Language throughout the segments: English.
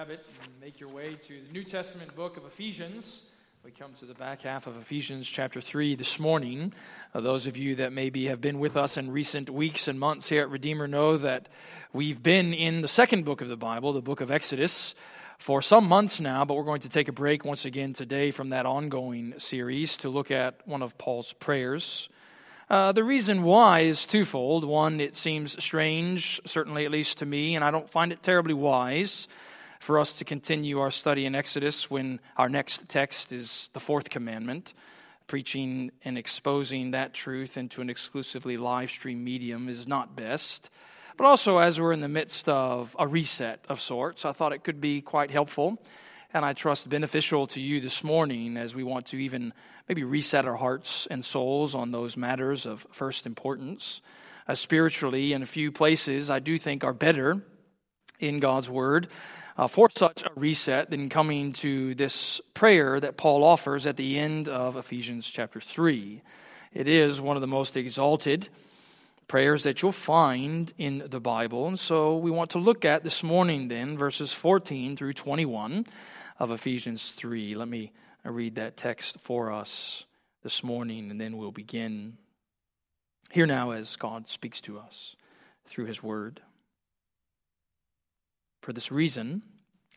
it and make your way to the New Testament book of Ephesians. We come to the back half of Ephesians chapter 3 this morning. Uh, those of you that maybe have been with us in recent weeks and months here at Redeemer know that we've been in the second book of the Bible, the book of Exodus, for some months now, but we're going to take a break once again today from that ongoing series to look at one of Paul's prayers. Uh, the reason why is twofold. One, it seems strange, certainly at least to me, and I don't find it terribly wise for us to continue our study in Exodus when our next text is the fourth commandment. Preaching and exposing that truth into an exclusively live stream medium is not best. But also, as we're in the midst of a reset of sorts, I thought it could be quite helpful and I trust beneficial to you this morning as we want to even maybe reset our hearts and souls on those matters of first importance. Uh, spiritually, in a few places, I do think are better in God's Word uh, for such a reset than coming to this prayer that Paul offers at the end of Ephesians chapter 3. It is one of the most exalted prayers that you'll find in the Bible. And so we want to look at this morning, then, verses 14 through 21 of Ephesians 3. Let me read that text for us this morning, and then we'll begin. Hear now as God speaks to us through his word. For this reason,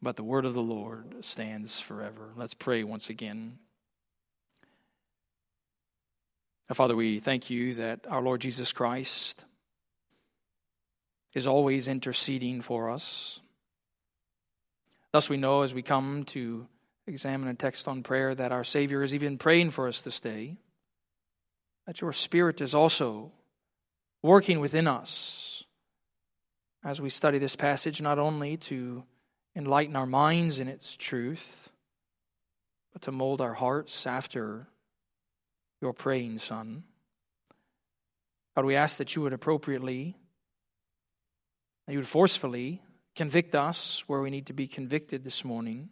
but the word of the Lord stands forever. Let's pray once again. Father, we thank you that our Lord Jesus Christ is always interceding for us. Thus, we know as we come to examine a text on prayer that our Savior is even praying for us this day, that your Spirit is also working within us as we study this passage, not only to enlighten our minds in its truth, but to mold our hearts after your praying Son. God, we ask that you would appropriately, that you would forcefully convict us where we need to be convicted this morning,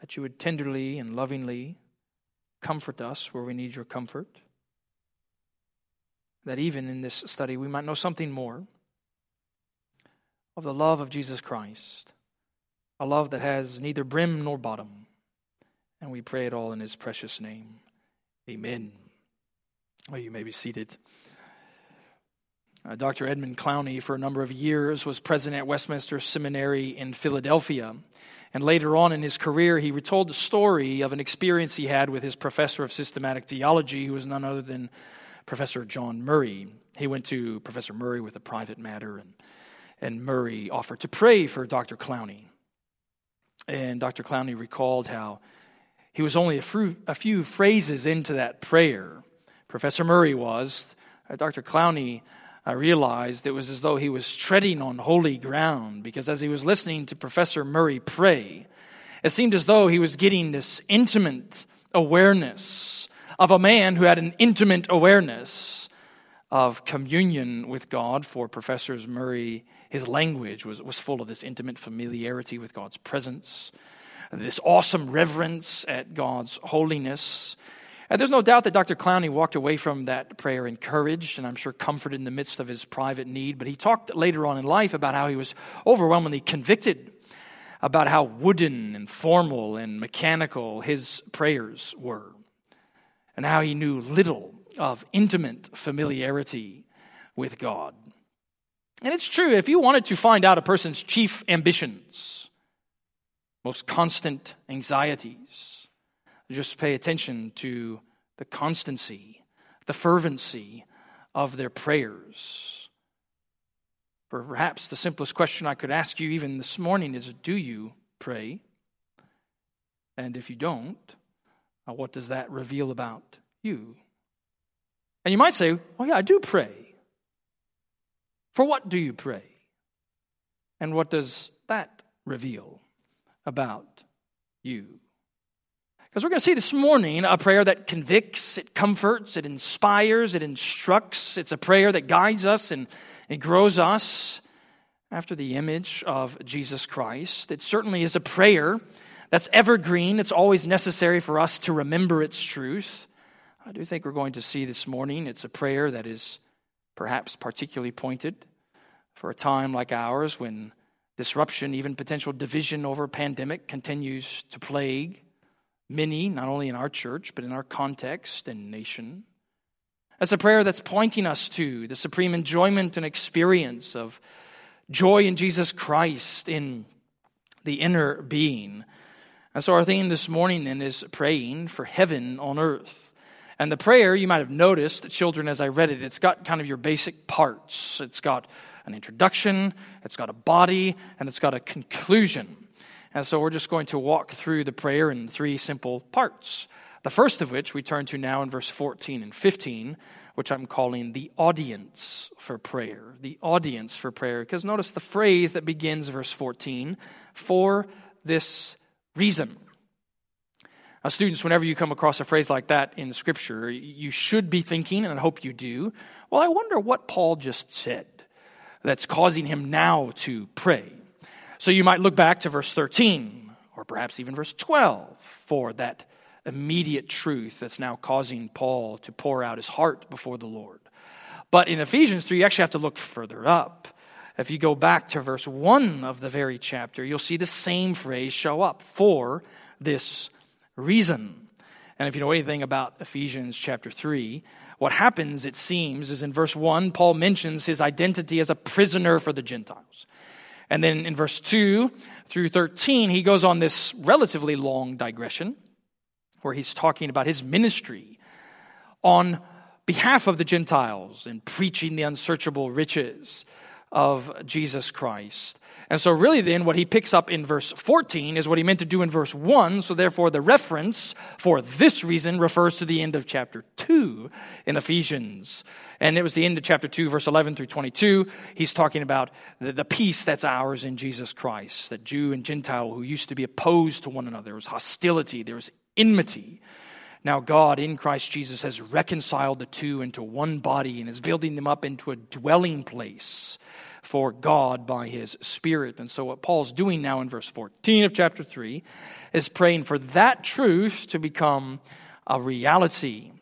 that you would tenderly and lovingly comfort us where we need your comfort, that even in this study we might know something more of the love of Jesus Christ, a love that has neither brim nor bottom. And we pray it all in his precious name. Amen. Well, you may be seated. Uh, Dr. Edmund Clowney, for a number of years, was president at Westminster Seminary in Philadelphia. And later on in his career, he retold the story of an experience he had with his professor of systematic theology, who was none other than Professor John Murray. He went to Professor Murray with a private matter, and and Murray offered to pray for Dr. Clowney. And Dr. Clowney recalled how he was only a few, a few phrases into that prayer. Professor Murray was. Uh, Dr. Clowney uh, realized it was as though he was treading on holy ground because as he was listening to Professor Murray pray, it seemed as though he was getting this intimate awareness of a man who had an intimate awareness of communion with God for Professors Murray his language was, was full of this intimate familiarity with God's presence, this awesome reverence at God's holiness. And there's no doubt that Dr. Clowney walked away from that prayer encouraged and I'm sure comforted in the midst of his private need. But he talked later on in life about how he was overwhelmingly convicted about how wooden and formal and mechanical his prayers were, and how he knew little of intimate familiarity with God. And it's true, if you wanted to find out a person's chief ambitions, most constant anxieties. Just pay attention to the constancy, the fervency of their prayers. For perhaps the simplest question I could ask you even this morning is Do you pray? And if you don't, uh, what does that reveal about you? And you might say, Oh, yeah, I do pray. For what do you pray? And what does that reveal about you? Because we're going to see this morning a prayer that convicts, it comforts, it inspires, it instructs. It's a prayer that guides us and it grows us after the image of Jesus Christ. It certainly is a prayer that's evergreen. It's always necessary for us to remember its truth. I do think we're going to see this morning it's a prayer that is perhaps particularly pointed for a time like ours when disruption, even potential division over pandemic, continues to plague many, not only in our church, but in our context and nation. That's a prayer that's pointing us to the supreme enjoyment and experience of joy in Jesus Christ in the inner being. And so our theme this morning then is praying for heaven on earth. And the prayer, you might have noticed, the children, as I read it, it's got kind of your basic parts. It's got an introduction, it's got a body, and it's got a conclusion. And so we're just going to walk through the prayer in three simple parts. The first of which we turn to now in verse 14 and 15, which I'm calling the audience for prayer. The audience for prayer. Because notice the phrase that begins verse 14 for this reason. Now, students, whenever you come across a phrase like that in Scripture, you should be thinking, and I hope you do, well, I wonder what Paul just said that's causing him now to pray. So you might look back to verse 13 or perhaps even verse 12 for that immediate truth that's now causing Paul to pour out his heart before the Lord. But in Ephesians 3, you actually have to look further up. If you go back to verse 1 of the very chapter, you'll see the same phrase show up for this reason. And if you know anything about Ephesians chapter 3, what happens, it seems, is in verse 1, Paul mentions his identity as a prisoner for the Gentiles. And then in verse 2 through 13, he goes on this relatively long digression where he's talking about his ministry on behalf of the Gentiles and preaching the unsearchable riches of Jesus Christ. And so, really, then, what he picks up in verse 14 is what he meant to do in verse 1. So, therefore, the reference for this reason refers to the end of chapter 2 in Ephesians. And it was the end of chapter 2, verse 11 through 22. He's talking about the, the peace that's ours in Jesus Christ, that Jew and Gentile who used to be opposed to one another. There was hostility, there was enmity. Now, God in Christ Jesus has reconciled the two into one body and is building them up into a dwelling place for God by his Spirit. And so, what Paul's doing now in verse 14 of chapter 3 is praying for that truth to become a reality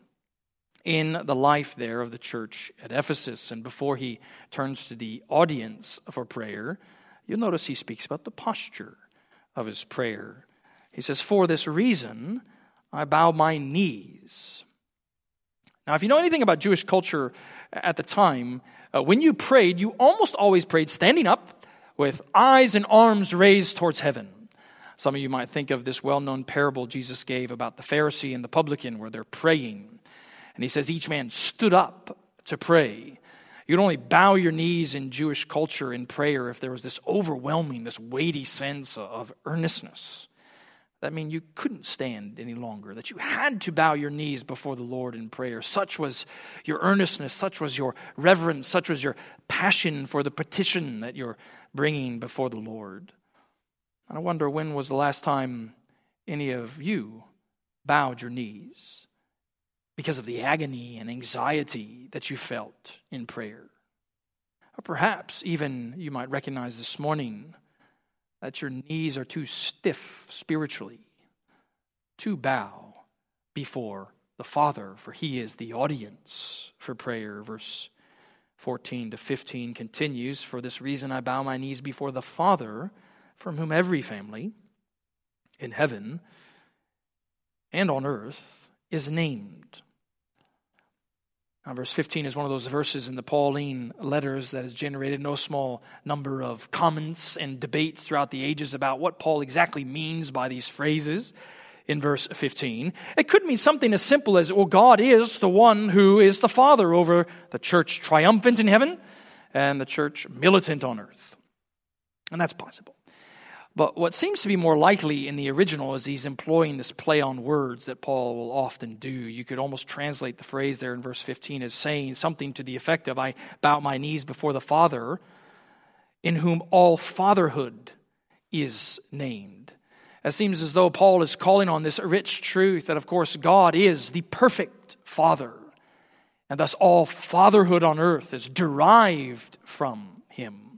in the life there of the church at Ephesus. And before he turns to the audience for prayer, you'll notice he speaks about the posture of his prayer. He says, For this reason, I bow my knees. Now, if you know anything about Jewish culture at the time, uh, when you prayed, you almost always prayed standing up with eyes and arms raised towards heaven. Some of you might think of this well known parable Jesus gave about the Pharisee and the publican where they're praying. And he says each man stood up to pray. You'd only bow your knees in Jewish culture in prayer if there was this overwhelming, this weighty sense of earnestness. That mean you couldn't stand any longer, that you had to bow your knees before the Lord in prayer. Such was your earnestness, such was your reverence, such was your passion for the petition that you're bringing before the Lord. And I wonder when was the last time any of you bowed your knees because of the agony and anxiety that you felt in prayer. Or perhaps even you might recognize this morning that your knees are too stiff spiritually to bow before the Father, for He is the audience for prayer. Verse 14 to 15 continues For this reason I bow my knees before the Father, from whom every family in heaven and on earth is named. Uh, verse 15 is one of those verses in the Pauline letters that has generated no small number of comments and debates throughout the ages about what Paul exactly means by these phrases in verse 15. It could mean something as simple as, well, God is the one who is the Father over the church triumphant in heaven and the church militant on earth. And that's possible. But what seems to be more likely in the original is he's employing this play on words that Paul will often do. You could almost translate the phrase there in verse 15 as saying something to the effect of, I bow my knees before the Father, in whom all fatherhood is named. It seems as though Paul is calling on this rich truth that, of course, God is the perfect Father, and thus all fatherhood on earth is derived from Him.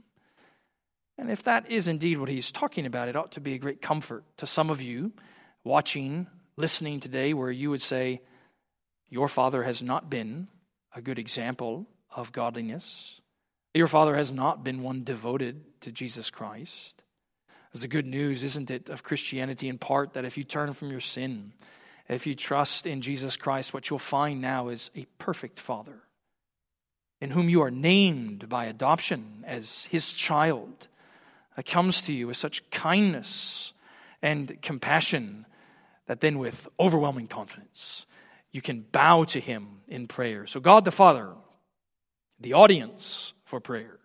And if that is indeed what he's talking about, it ought to be a great comfort to some of you watching, listening today, where you would say, Your father has not been a good example of godliness. Your father has not been one devoted to Jesus Christ. It's the good news, isn't it, of Christianity in part that if you turn from your sin, if you trust in Jesus Christ, what you'll find now is a perfect Father in whom you are named by adoption as his child, that comes to you with such kindness and compassion that then, with overwhelming confidence, you can bow to him in prayer. So, God the Father, the audience for prayer.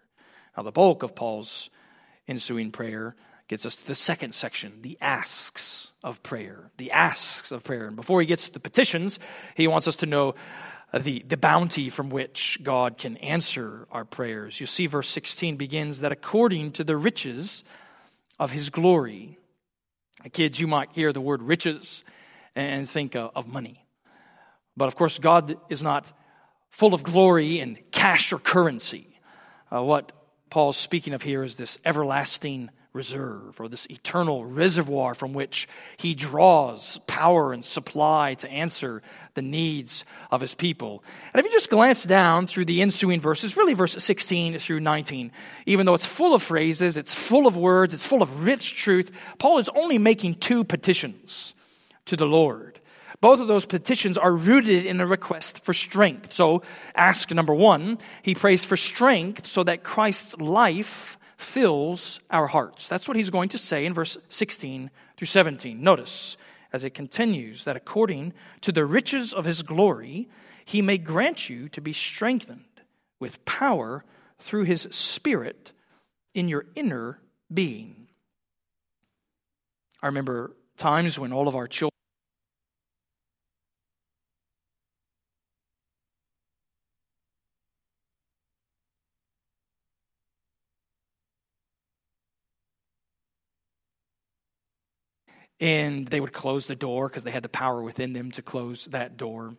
Now, the bulk of Paul's ensuing prayer gets us to the second section, the asks of prayer. The asks of prayer. And before he gets to the petitions, he wants us to know the, the bounty from which God can answer our prayers. You see, verse 16 begins that according to the riches of his glory. Kids, you might hear the word riches and think of money. But of course, God is not full of glory in cash or currency. Uh, what Paul's speaking of here is this everlasting reserve or this eternal reservoir from which he draws power and supply to answer the needs of his people. And if you just glance down through the ensuing verses, really verse 16 through 19, even though it's full of phrases, it's full of words, it's full of rich truth, Paul is only making two petitions to the Lord. Both of those petitions are rooted in a request for strength. So, ask number one, he prays for strength so that Christ's life fills our hearts. That's what he's going to say in verse 16 through 17. Notice as it continues that according to the riches of his glory, he may grant you to be strengthened with power through his Spirit in your inner being. I remember times when all of our children and they would close the door because they had the power within them to close that door.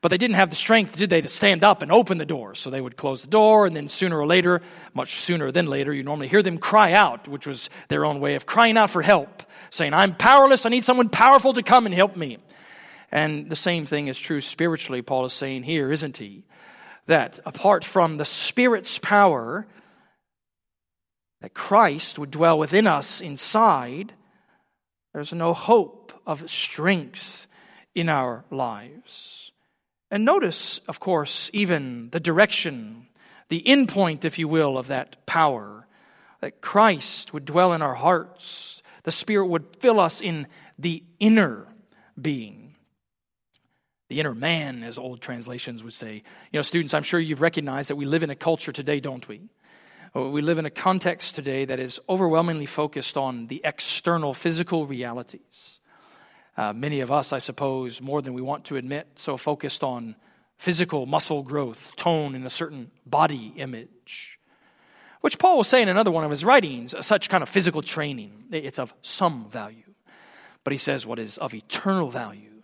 But they didn't have the strength, did they, to stand up and open the door. So they would close the door, and then sooner or later, much sooner than later, you normally hear them cry out, which was their own way of crying out for help, saying, I'm powerless, I need someone powerful to come and help me. And the same thing is true spiritually, Paul is saying here, isn't he? That apart from the Spirit's power, that Christ would dwell within us inside, there's no hope of strength in our lives. And notice, of course, even the direction, the endpoint, if you will, of that power that Christ would dwell in our hearts. The Spirit would fill us in the inner being. The inner man, as old translations would say. You know, students, I'm sure you've recognized that we live in a culture today, don't we? We live in a context today that is overwhelmingly focused on the external physical realities. Uh, many of us, I suppose, more than we want to admit, so focused on physical muscle growth, tone, and a certain body image. Which Paul will say in another one of his writings, such kind of physical training, it's of some value. But he says what is of eternal value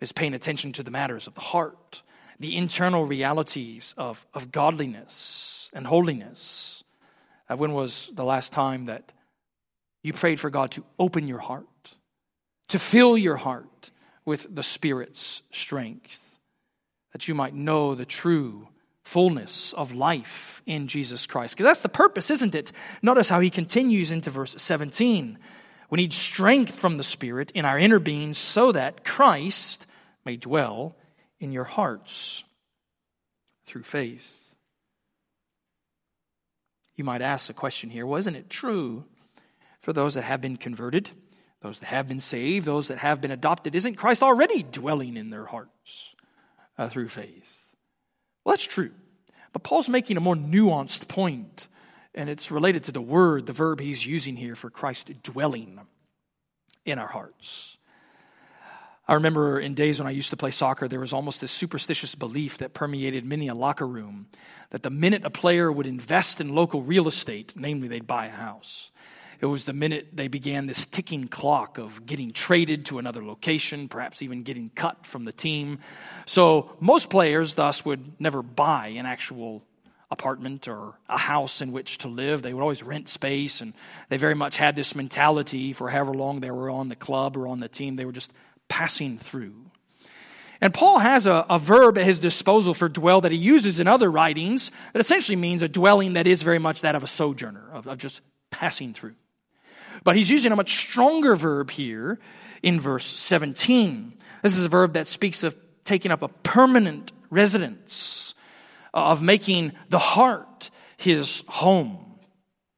is paying attention to the matters of the heart, the internal realities of, of godliness and holiness. Uh, when was the last time that you prayed for God to open your heart, to fill your heart with the Spirit's strength, that you might know the true fullness of life in Jesus Christ? Because that's the purpose, isn't it? Notice how he continues into verse 17. We need strength from the Spirit in our inner being so that Christ may dwell in your hearts. through faith. You might ask the question here wasn't it true for those that have been converted, those that have been saved, those that have been adopted? Isn't Christ already dwelling in their hearts uh, through faith? Well, that's true. But Paul's making a more nuanced point, and it's related to the word, the verb he's using here for Christ dwelling in our hearts. I remember in days when I used to play soccer, there was almost this superstitious belief that permeated many a locker room that the minute a player would invest in local real estate, namely they'd buy a house, it was the minute they began this ticking clock of getting traded to another location, perhaps even getting cut from the team. So most players, thus, would never buy an actual apartment or a house in which to live. They would always rent space, and they very much had this mentality for however long they were on the club or on the team. They were just passing through. And Paul has a, a, verb at his disposal for dwell that he uses in other writings that essentially means a dwelling that is very much that of a sojourner, of, of just passing through. But he's using a much stronger verb here in verse 17. This is a verb that speaks of taking up a permanent residence, of making the heart his home.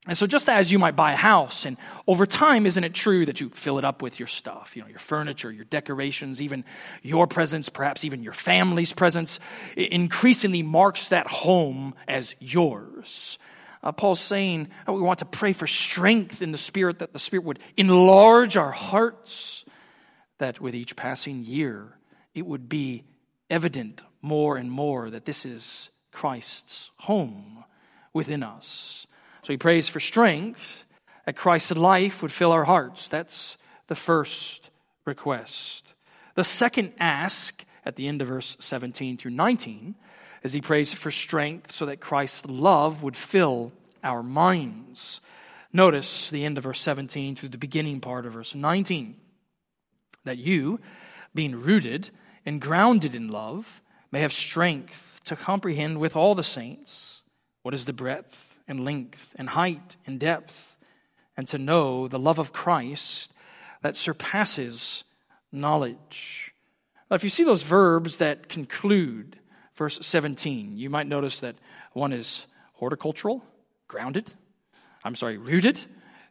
And so, just as you might buy a house, and over time, isn't it true that you fill it up with your stuff, you know, your furniture, your decorations, even your presence, perhaps even your family's presence, increasingly marks that home as yours. Uh, Paul's saying uh, we want to pray for strength in the Spirit, that the Spirit would enlarge our hearts, that with each passing year, it would be evident more and more that this is Christ's home within us. So he prays for strength, that Christ's life would fill our hearts. That's the first request. The second ask at the end of verse 17 through 19 as he prays for strength so that Christ's love would fill our minds. Notice the end of verse 17 through the beginning part of verse 19 that you, being rooted and grounded in love, may have strength to comprehend with all the saints what is the breadth and length and height and depth, and to know the love of Christ that surpasses knowledge. Now, if you see those verbs that conclude verse 17, you might notice that one is horticultural, grounded, I'm sorry, rooted,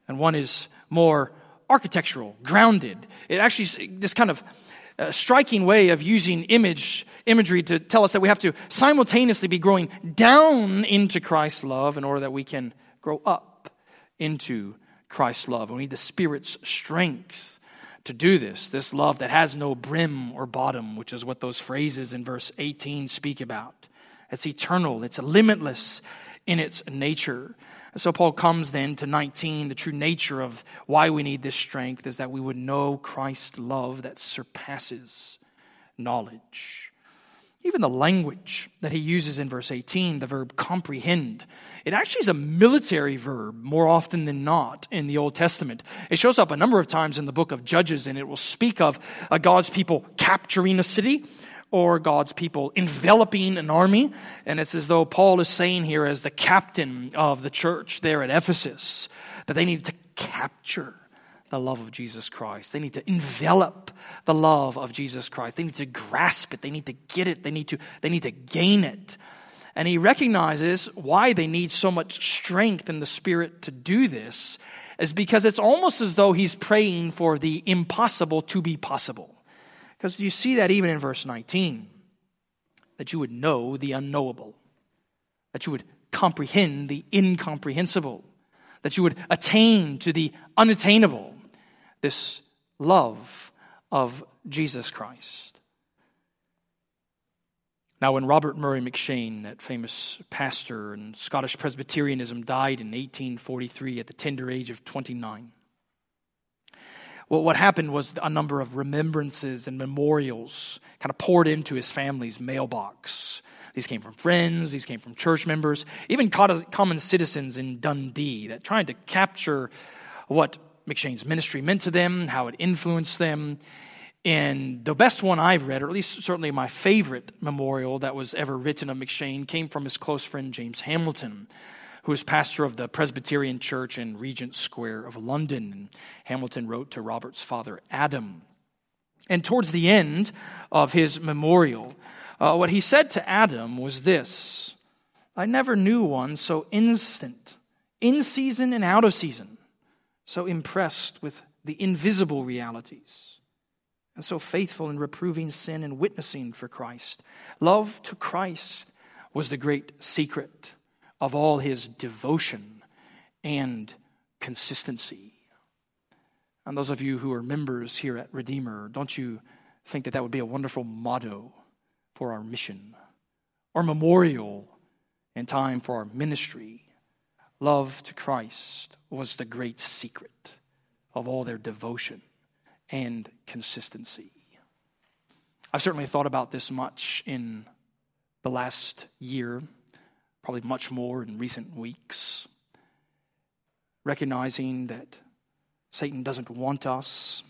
and one is more architectural, grounded. It actually, this kind of a striking way of using image imagery to tell us that we have to simultaneously be growing down into Christ's love in order that we can grow up into Christ's love. We need the Spirit's strength to do this, this love that has no brim or bottom, which is what those phrases in verse 18 speak about. It's eternal, it's limitless in its nature. So Paul comes then to 19. The true nature of why we need this strength is that we would know Christ's love that surpasses knowledge. Even the language that he uses in verse 18, the verb comprehend, it actually is a military verb more often than not in the Old Testament. It shows up a number of times in the book of Judges, and it will speak of uh, God's people capturing a city or God's people enveloping an army. And it's as though Paul is saying here, as the captain of the church there at Ephesus, that they need to capture the love of Jesus Christ. They need to envelop the love of Jesus Christ. They need to grasp it. They need to get it. They need to, they need to gain it. And he recognizes why they need so much strength in the Spirit to do this is because it's almost as though he's praying for the impossible to be possible. Because you see that even in verse 19 that you would know the unknowable, that you would comprehend the incomprehensible, that you would attain to the unattainable, this love of Jesus Christ. Now, when Robert Murray M'Cheyne, that famous pastor in Scottish Presbyterianism, died in 1843 at the tender age of 29, well, what happened was a number of remembrances and memorials kind of poured into his family's mailbox. These came from friends, these came from church members, even common citizens in Dundee that tried to capture what M'Cheyne's ministry meant to them, how it influenced them. And the best one I've read, or at least certainly my favorite memorial that was ever written of M'Cheyne, came from his close friend James Hamilton who was pastor of the Presbyterian Church in Regent Square of London. And Hamilton wrote to Robert's father, Adam. And towards the end of his memorial, uh, what he said to Adam was this I never knew one so instant, in season and out of season, so impressed with the invisible realities, and so faithful in reproving sin and witnessing for Christ. Love to Christ was the great secret of all his devotion and consistency. And those of you who are members here at Redeemer, don't you think that that would be a wonderful motto for our mission or memorial in time for our ministry? Love to Christ was the great secret of all their devotion and consistency. I've certainly thought about this much in the last year, probably much more in recent weeks, recognizing that Satan doesn't want us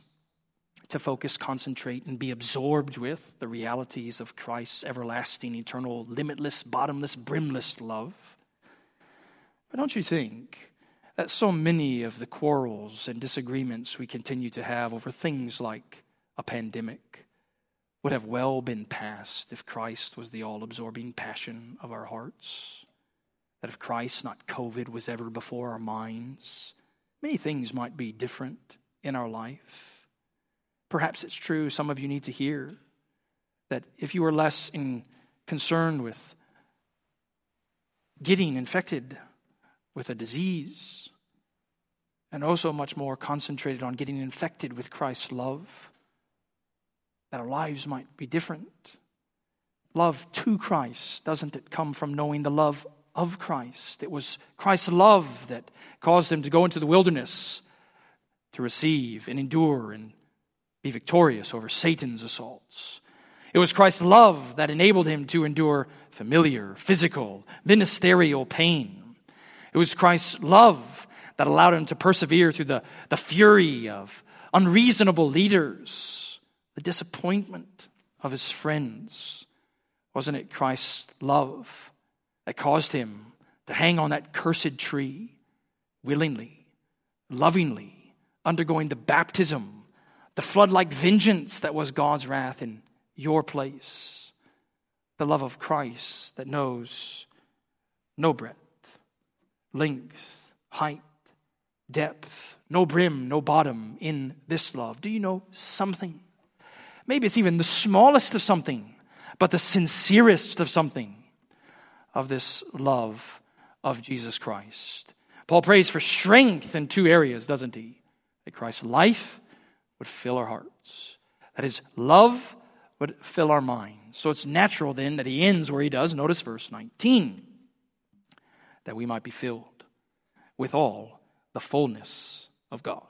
to focus, concentrate, and be absorbed with the realities of Christ's everlasting, eternal, limitless, bottomless, brimless love. But don't you think that so many of the quarrels and disagreements we continue to have over things like a pandemic would have well been passed if Christ was the all absorbing passion of our hearts? That if Christ, not COVID, was ever before our minds, Many things might be different in our life. Perhaps it's true, some of you need to hear that if you are less in, concerned with getting infected with a disease, and also much more concentrated on getting infected with Christ's love, that our lives might be different. Love to Christ, doesn't it come from knowing the love of Christ. It was Christ's love that caused him to go into the wilderness to receive and endure and be victorious over Satan's assaults. It was Christ's love that enabled him to endure familiar, physical, ministerial pain. It was Christ's love that allowed him to persevere through the, the fury of unreasonable leaders, the disappointment of his friends. Wasn't it Christ's love that caused him to hang on that cursed tree willingly, lovingly, undergoing the baptism, the flood like vengeance that was God's wrath in your place. The love of Christ that knows no breadth, length, height, depth, no brim, no bottom in this love. Do you know something? Maybe it's even the smallest of something, but the sincerest of something of this love of Jesus Christ. Paul prays for strength in two areas, doesn't he? That Christ's life would fill our hearts, that his love would fill our minds. So it's natural then that he ends where he does. Notice verse 19 that we might be filled with all the fullness of God.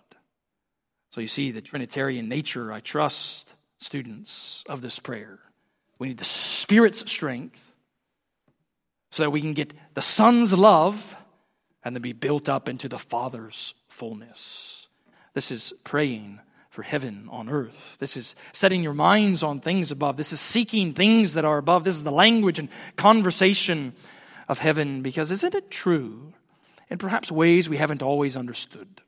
So you see the Trinitarian nature, I trust, students of this prayer. We need the Spirit's strength so that we can get the Son's love and then be built up into the Father's fullness. This is praying for heaven on earth. This is setting your minds on things above. This is seeking things that are above. This is the language and conversation of heaven because isn't it true in perhaps ways we haven't always understood?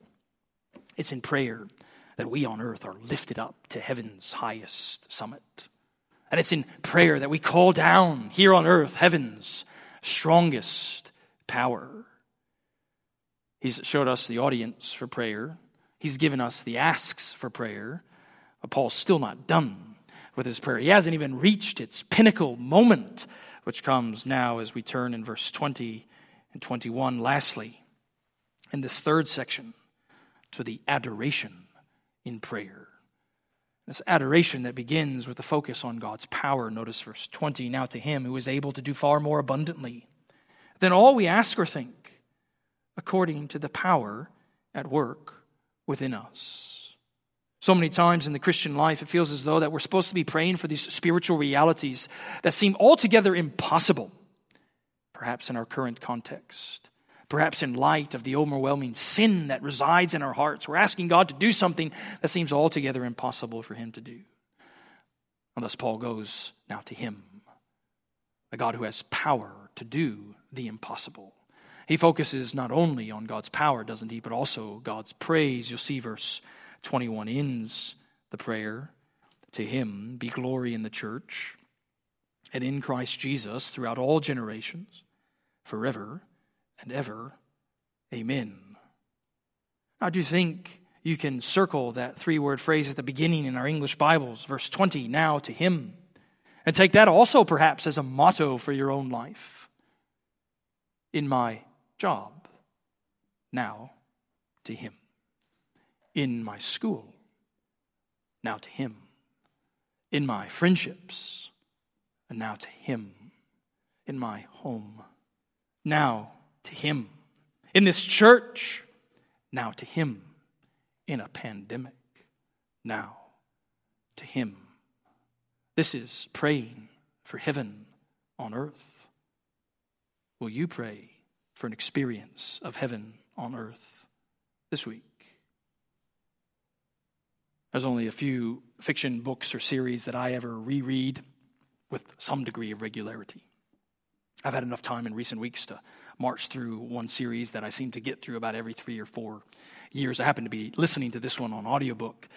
It's in prayer that we on earth are lifted up to heaven's highest summit. And it's in prayer that we call down here on earth heaven's strongest power. He's showed us the audience for prayer. He's given us the asks for prayer. But Paul's still not done with his prayer. He hasn't even reached its pinnacle moment, which comes now as we turn in verse 20 and 21. Lastly, in this third section, to the adoration in prayer. This adoration that begins with a focus on God's power. Notice verse 20 now to him who is able to do far more abundantly than all we ask or think, according to the power at work within us. So many times in the Christian life, it feels as though that we're supposed to be praying for these spiritual realities that seem altogether impossible, perhaps in our current context. Perhaps in light of the overwhelming sin that resides in our hearts, we're asking God to do something that seems altogether impossible for Him to do. Unless Paul goes now to Him, a God who has power to do the impossible. He focuses not only on God's power, doesn't he, but also God's praise. You'll see verse 21 ends the prayer To him be glory in the church and in Christ Jesus throughout all generations, forever and ever. Amen. Now, do you think you can circle that three word phrase at the beginning in our English Bibles, verse 20, now to him, and take that also perhaps as a motto for your own life? In my job, now to him. In my school, now to him in my friendships, and now to Him, in my home, now to Him, in this church, now to Him, in a pandemic, now to Him. This is praying for heaven on earth. Will you pray for an experience of heaven on earth this week? There's only a few fiction books or series that I ever reread with some degree of regularity. I've had enough time in recent weeks to march through one series that I seem to get through about every three or four years. I happen to be listening to this one on audiobook.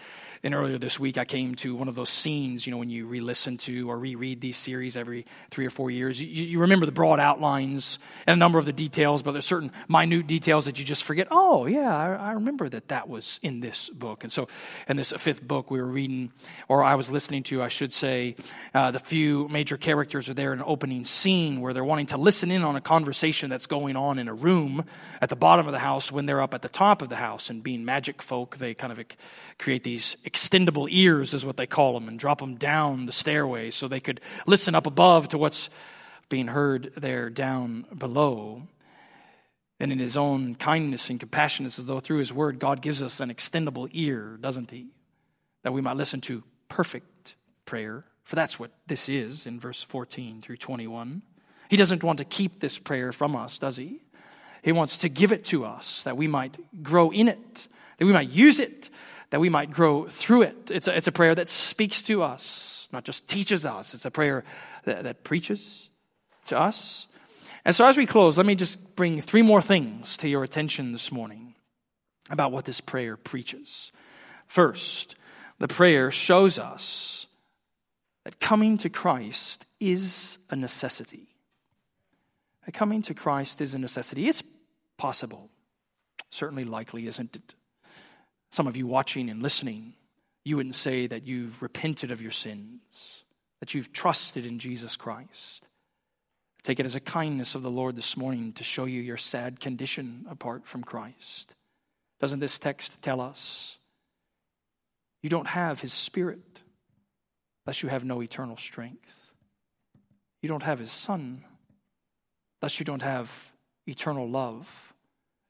And earlier this week, I came to one of those scenes, you know, when you re listen to or reread these series every three or four years. You, you, remember the broad outlines and a number of the details, but there's certain minute details that you just forget. Oh, yeah, I, I remember that that was in this book. And so, in this fifth book, we were reading, or I was listening to, I should say, uh, the few major characters are there in an opening scene where they're wanting to listen in on a conversation that's going on in a room at the bottom of the house when they're up at the top of the house. And being magic folk, they kind of create these extendable ears, is what they call them, and drop them down the stairway so they could listen up above to what's being heard there down below. And in his own kindness and compassion, as though through his word, God gives us an extendable ear, doesn't he? That we might listen to perfect prayer. For that's what this is in verse 14 through 21. He doesn't want to keep this prayer from us, does he? He wants to give it to us that we might grow in it, that we might use it, that we might grow through it. It's a, it's a prayer that speaks to us, not just teaches us. It's a prayer that, that preaches to us. And so, as we close, let me just bring three more things to your attention this morning about what this prayer preaches. First, the prayer shows us that coming to Christ is a necessity. Coming to Christ is a necessity. It's possible, certainly likely, isn't it? Some of you watching and listening, you wouldn't say that you've repented of your sins, that you've trusted in Jesus Christ. Take it as a kindness of the Lord this morning to show you your sad condition apart from Christ. Doesn't this text tell us you don't have His Spirit thus you have no eternal strength? You don't have His Son thus you don't have eternal love.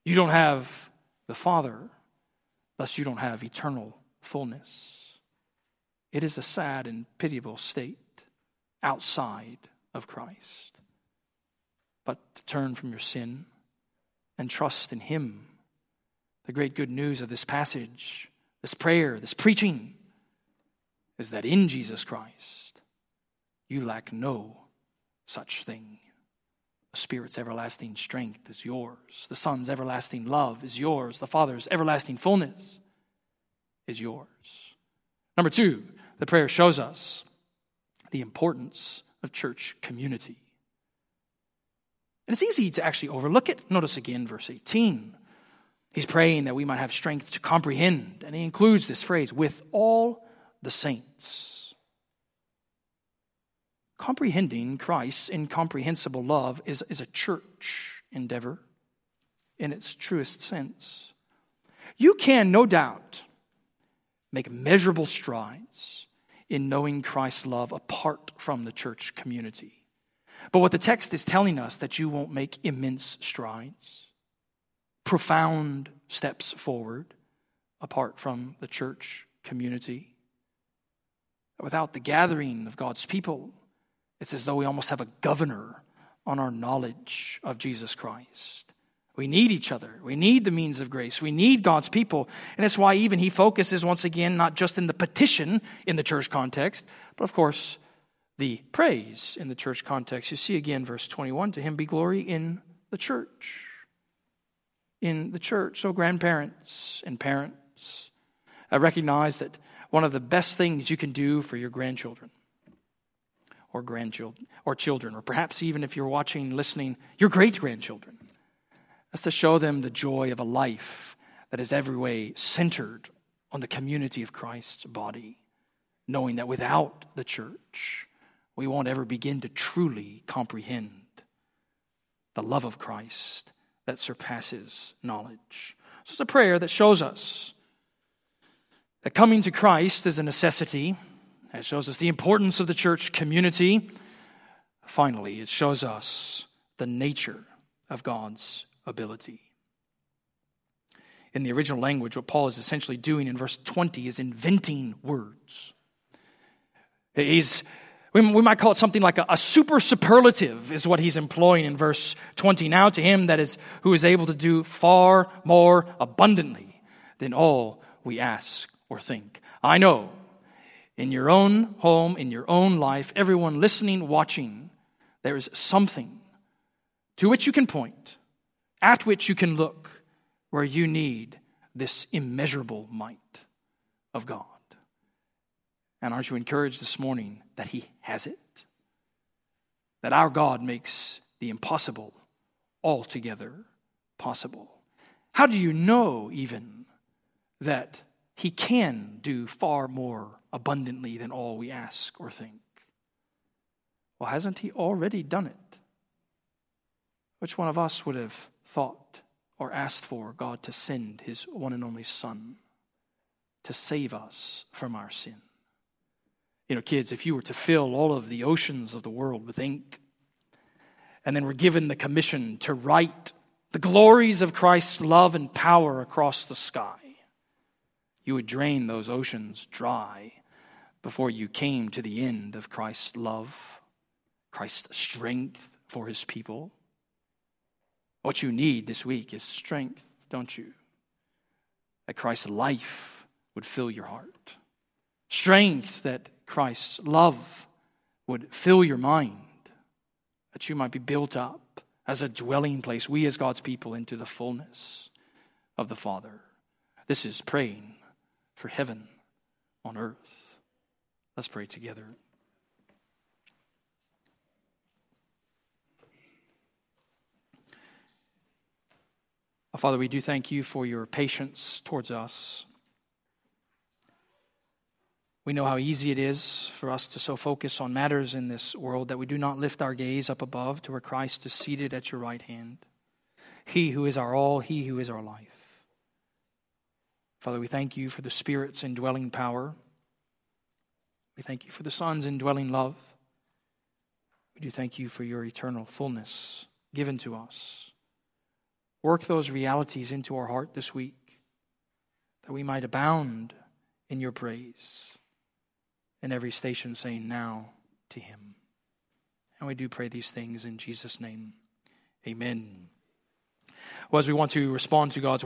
You don't have the Father thus you don't have eternal fullness. It is a sad and pitiable state outside of Christ. But to turn from your sin and trust in Him, the great good news of this passage, this prayer, this preaching, is that in Jesus Christ, you lack no such thing. The Spirit's everlasting strength is yours. The Son's everlasting love is yours. The Father's everlasting fullness is yours. Number two, the prayer shows us the importance of church community. And it's easy to actually overlook it. Notice again verse 18. He's praying that we might have strength to comprehend, and he includes this phrase, with all the saints comprehending Christ's incomprehensible love is, is a church endeavor in its truest sense. You can, no doubt, make measurable strides in knowing Christ's love apart from the church community. But what the text is telling us that you won't make immense strides, profound steps forward apart from the church community. Without the gathering of God's people, it's as though we almost have a governor on our knowledge of Jesus Christ. We need each other. We need the means of grace. We need God's people. And that's why even he focuses once again not just in the petition in the church context, but of course the praise in the church context. You see again verse 21 to him be glory in the church. In the church. So grandparents and parents uh, recognize that one of the best things you can do for your grandchildren or grandchildren or children, or perhaps even if you're watching, listening, your great grandchildren. That's to show them the joy of a life that is every way centered on the community of Christ's body, knowing that without the church, we won't ever begin to truly comprehend the love of Christ that surpasses knowledge. So it's a prayer that shows us that coming to Christ is a necessity. It shows us the importance of the church community. Finally, it shows us the nature of God's ability. In the original language, what Paul is essentially doing in verse 20 is inventing words. He's, we might call it something like a, a, super superlative, is what he's employing in verse 20. Now to him that is who is able to do far more abundantly than all we ask or think. I know in your own home, in your own life, everyone listening, watching, there is something to which you can point, at which you can look, where you need this immeasurable might of God. And aren't you encouraged this morning that He has it? That our God makes the impossible altogether possible. How do you know, even, that He can do far more abundantly than all we ask or think? Well, hasn't He already done it? Which one of us would have thought or asked for God to send His one and only Son to save us from our sin? You know, kids, if you were to fill all of the oceans of the world with ink, and then were given the commission to write the glories of Christ's love and power across the sky, you would drain those oceans dry before you came to the end of Christ's love, Christ's strength for his people. What you need this week is strength, don't you? That Christ's life would fill your heart. Strength that Christ's love would fill your mind, that you might be built up as a dwelling place, we as God's people, into the fullness of the Father. This is praying for heaven on earth. Let's pray together. Father, we do thank you for your patience towards us. We know how easy it is for us to so focus on matters in this world that we do not lift our gaze up above to where Christ is seated at your right hand. He who is our all, He who is our life. Father, we thank you for the Spirit's indwelling power. We thank you for the Son's indwelling love. We do thank you for your eternal fullness given to us. Work those realities into our heart this week that we might abound in your praise in every station saying now to him. And we do pray these things in Jesus' name. Amen. Well, as we want to respond to God's